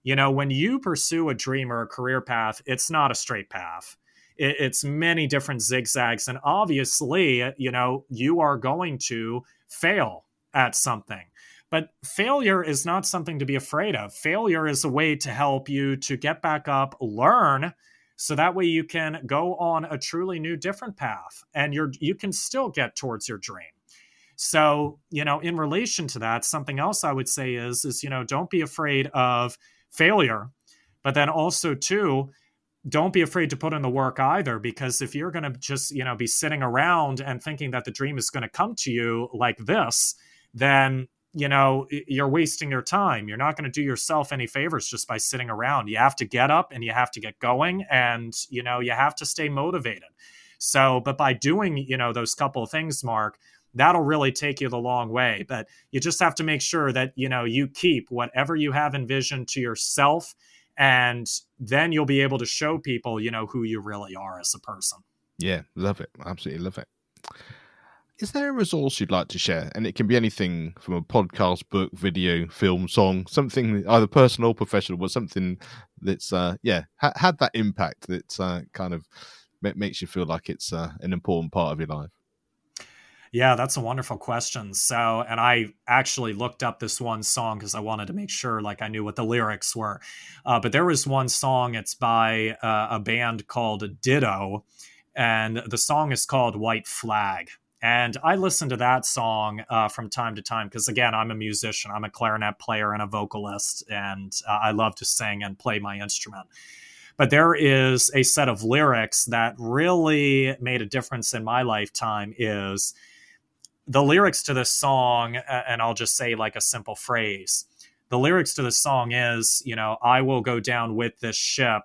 You know, when you pursue a dream or a career path, it's not a straight path. it's many different zigzags. And obviously, you know, you are going to fail at something. But failure is not something to be afraid of. Failure is a way to help you to get back up, learn, so that way you can go on a truly new different path and you're you can still get towards your dream. So, you know, in relation to that, something else I would say is is you know, don't be afraid of failure, but then also too, don't be afraid to put in the work either because if you're going to just, you know, be sitting around and thinking that the dream is going to come to you like this, then you know you're wasting your time. You're not going to do yourself any favors just by sitting around. You have to get up and you have to get going and you know you have to stay motivated. So but by doing you know those couple of things mark that'll really take you the long way. But you just have to make sure that you know you keep whatever you have envisioned to yourself and then you'll be able to show people you know who you really are as a person. Yeah love it. Absolutely love it is there a resource you'd like to share and it can be anything from a podcast book video film song something either personal or professional but something that's uh yeah ha- had that impact that uh, kind of makes you feel like it's uh, an important part of your life yeah, that's a wonderful question. So, and I actually looked up this one song because I wanted to make sure, like, I knew what the lyrics were. Uh, but there was one song. It's by uh, a band called Dido, and the song is called White Flag. And I listen to that song uh, from time to time because, again, I'm a musician. I'm a clarinet player and a vocalist, and uh, I love to sing and play my instrument but there is a set of lyrics that really made a difference in my lifetime is the lyrics to this song, and I'll just say like a simple phrase. The lyrics to the song is, you know, I will go down with this ship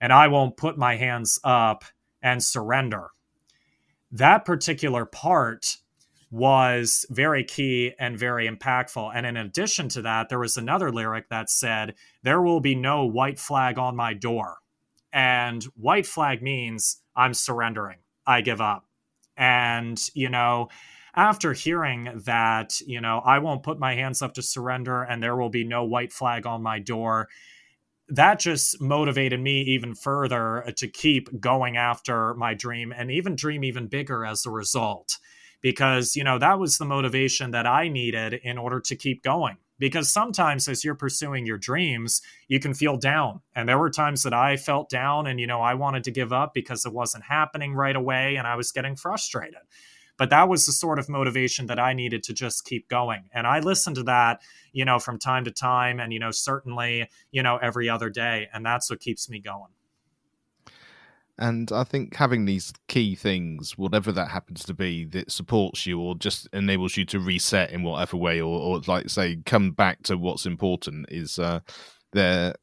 and I won't put my hands up and surrender. That particular part was very key and very impactful. And in addition to that, there was another lyric that said, There will be no white flag on my door. And white flag means I'm surrendering, I give up. And, you know, after hearing that, you know, I won't put my hands up to surrender and there will be no white flag on my door, that just motivated me even further uh, to keep going after my dream and even dream even bigger as a result. Because, you know, that was the motivation that I needed in order to keep going. Because sometimes as you're pursuing your dreams you can feel down. And there were times that i felt down and you know i wanted to give up because it wasn't happening right away and i was getting frustrated but that was the sort of motivation that I needed to just keep going. And I listened to that, you know, from time to time and, you know, certainly, you know, every other day. And that's what keeps me going. And I think having these key things, whatever that happens to be, that supports you or just enables you to reset in whatever way, or, or like say, come back to what's important, is uh, there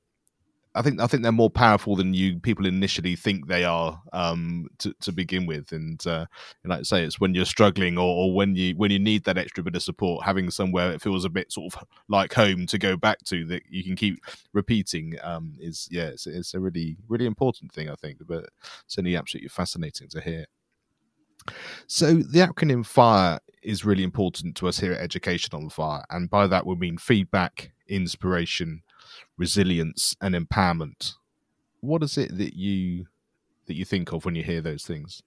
I think I think they're more powerful than you people initially think they are um, to to begin with, and uh, like I say, it's when you're struggling or, or, when you when you need that extra bit of support, having somewhere it feels a bit sort of like home to go back to that you can keep repeating um, is yeah, it's, it's a really really important thing I think, but certainly absolutely fascinating to hear. So the acronym FIRE is really important to us here at Education on the Fire, and by that we mean feedback, inspiration, resilience and empowerment. What is it that you that you think of when you hear those things?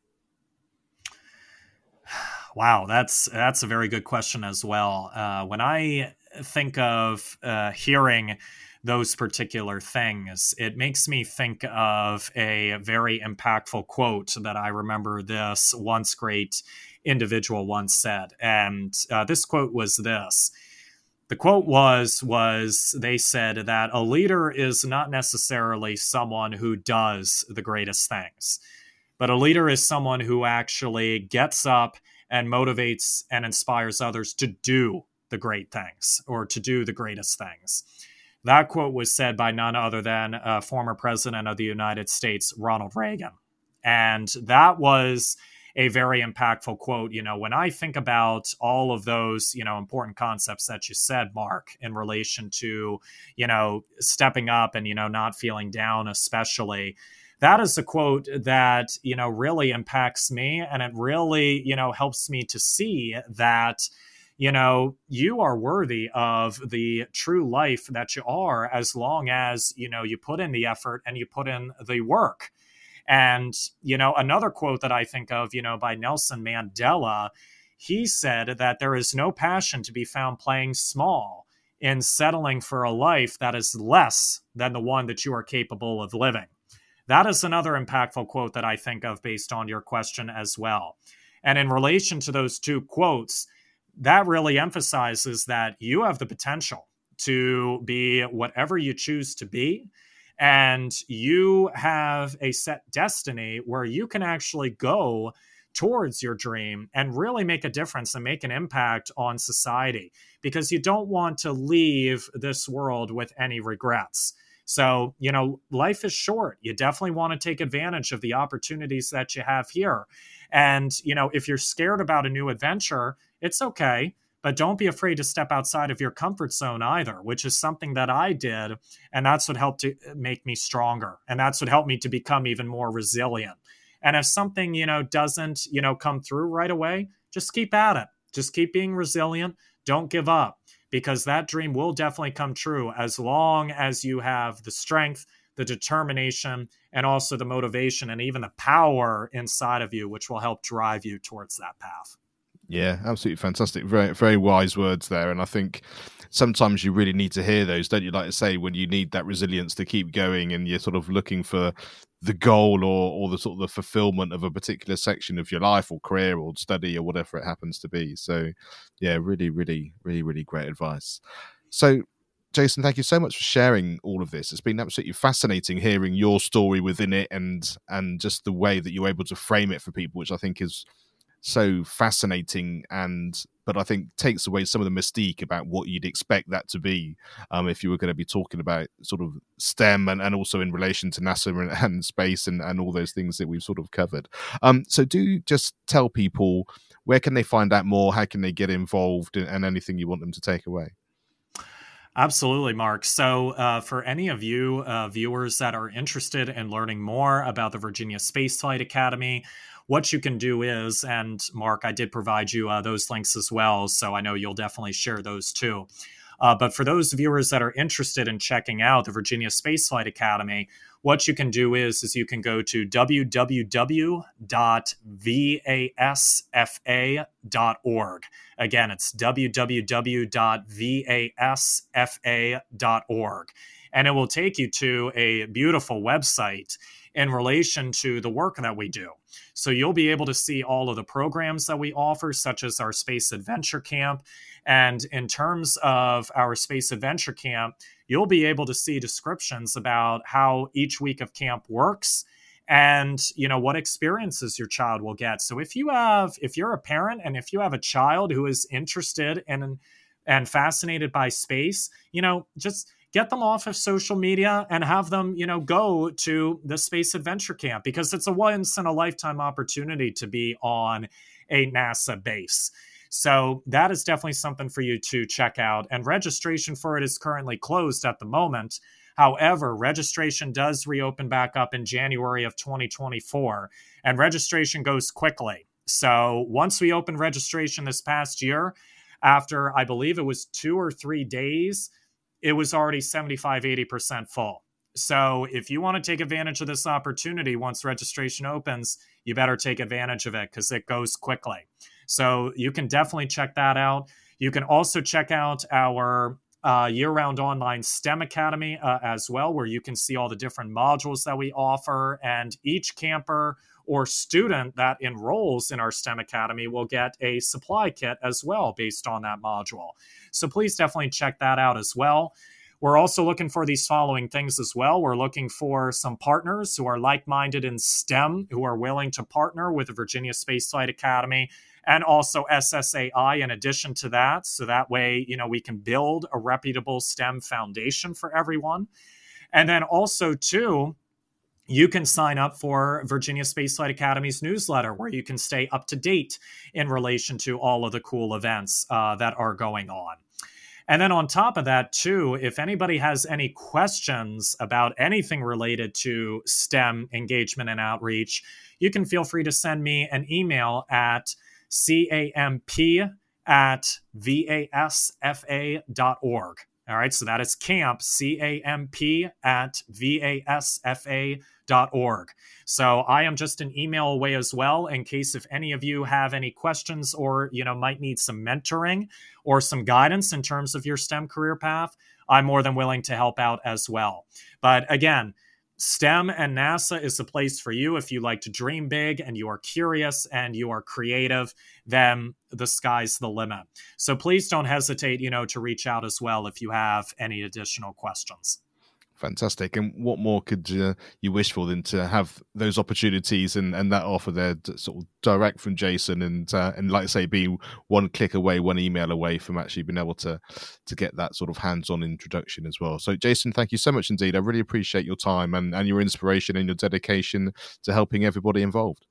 Wow that's that's a very good question as well. Uh, when i think of uh, hearing those particular things, it makes me think of a very impactful quote that I remember this once great individual once said. And uh, this quote was this the quote was was they said that a leader is not necessarily someone who does the greatest things but a leader is someone who actually gets up and motivates and inspires others to do the great things or to do the greatest things. That quote was said by none other than uh, former president of the united states ronald reagan. And that was a very impactful quote. You know, when I think about all of those, you know, important concepts that you said, Mark, in relation to, you know, stepping up and, you know, not feeling down, especially, that is a quote that, you know, really impacts me. And it really, you know, helps me to see that you know you are worthy of the true life that you are as long as you know you put in the effort and you put in the work and, you know, another quote that I think of, you know, by Nelson Mandela, he said that there is no passion to be found playing small in settling for a life that is less than the one that you are capable of living. That is another impactful quote that I think of based on your question as well. And in relation to those two quotes, that really emphasizes that you have the potential to be whatever you choose to be and you have a set destiny where you can actually go towards your dream and really make a difference and make an impact on society because you don't want to leave this world with any regrets. So, you know, life is short. You definitely want to take advantage of the opportunities that you have here. And, you know, if you're scared about a new adventure, it's okay but don't be afraid to step outside of your comfort zone either, which is something that I did. And that's what helped to uh, make me stronger. And that's what helped me to become even more resilient. And if something, you know, doesn't, you know, come through right away, just keep at it. Just keep being resilient. Don't give up because that dream will definitely come true as long as you have the strength, the determination, and also the motivation and even the power inside of you, which will help drive you towards that path. Yeah, absolutely fantastic. Very, very wise words there. And I think sometimes you really need to hear those, don't you? Like to say, when you need that resilience to keep going and you're sort of looking for the goal or, or the sort of the fulfillment of a particular section of your life or career or study or whatever it happens to be. So, yeah, really, really, really, really great advice. So, Jason, thank you so much for sharing all of this. It's been absolutely fascinating hearing your story within it and and just the way that you're able to frame it for people, which I think is so fascinating and but I think takes away some of the mystique about what you'd expect that to be um, if you were going to be talking about sort of STEM and, and also in relation to NASA and, and space and, and all those things that we've sort of covered. Um, so do just tell people where can they find out more, how can they get involved, and, and anything you want them to take away. Absolutely, Mark. So, uh, for any of you uh, viewers that are interested in learning more about the Virginia Spaceflight Academy, what you can do is, and Mark, I did provide you uh, those links as well. So I know you'll definitely share those too. Uh, but for those viewers that are interested in checking out the Virginia Spaceflight Academy, what you can do is, is you can go to www.vasfa.org. Again, it's www.vasfa.org. And it will take you to a beautiful website in relation to the work that we do. So you'll be able to see all of the programs that we offer, such as our Space Adventure Camp. And in terms of our Space Adventure Camp, you'll be able to see descriptions about how each week of camp works and you know what experiences your child will get so if you have if you're a parent and if you have a child who is interested in and fascinated by space you know just get them off of social media and have them, you know, go to the space adventure camp because it's a once in a lifetime opportunity to be on a NASA base. So that is definitely something for you to check out. And registration for it is currently closed at the moment. However, registration does reopen back up in January of 2024, and registration goes quickly. So once we opened registration this past year, after I believe it was two or three days, it was already 75, 80% full. So if you want to take advantage of this opportunity once registration opens, you better take advantage of it because it goes quickly. So you can definitely check that out. You can also check out our uh, year round online STEM Academy uh, as well, where you can see all the different modules that we offer. And each camper or student that enrolls in our STEM Academy will get a supply kit as well based on that module. So please definitely check that out as well. We're also looking for these following things as well. We're looking for some partners who are like minded in STEM, who are willing to partner with the Virginia Space Flight Academy and also SSAI in addition to that. So that way, you know, we can build a reputable STEM foundation for everyone. And then also, too, you can sign up for Virginia Space Flight Academy's newsletter where you can stay up to date in relation to all of the cool events uh, that are going on. And then on top of that, too, if anybody has any questions about anything related to STEM engagement and outreach, you can feel free to send me an email at camp at vasfa.org. All right, so that is camp, C A M P, at vasfa.org. So I am just an email away as well in case if any of you have any questions or, you know, might need some mentoring or some guidance in terms of your STEM career path. I'm more than willing to help out as well. But again, STEM and NASA is the place for you if you like to dream big and you are curious and you are creative, then the sky's the limit. So please don't hesitate, you know, to reach out as well if you have any additional questions fantastic. And what more could uh, you wish for than to have those opportunities and, and that offer there, sort of direct from Jason, and uh, and like I say, be one click away, one email away from actually being able to to get that sort of hands on introduction as well. So, Jason, thank you so much indeed. I really appreciate your time and, and your inspiration and your dedication to helping everybody involved.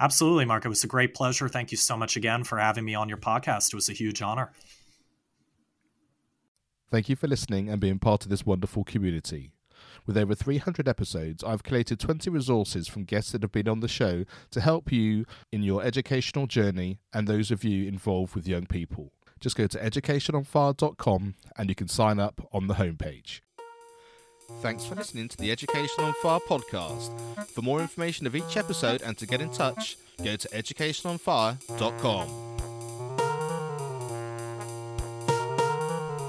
Absolutely, Mark. It was a great pleasure. Thank you so much again for having me on your podcast. It was a huge honor. Thank you for listening and being part of this wonderful community. With over 300 episodes, I've collated 20 resources from guests that have been on the show to help you in your educational journey and those of you involved with young people. Just go to educationonfire.com and you can sign up on the homepage. Thanks for listening to the Education on Fire podcast. For more information of each episode and to get in touch, go to educationonfire.com.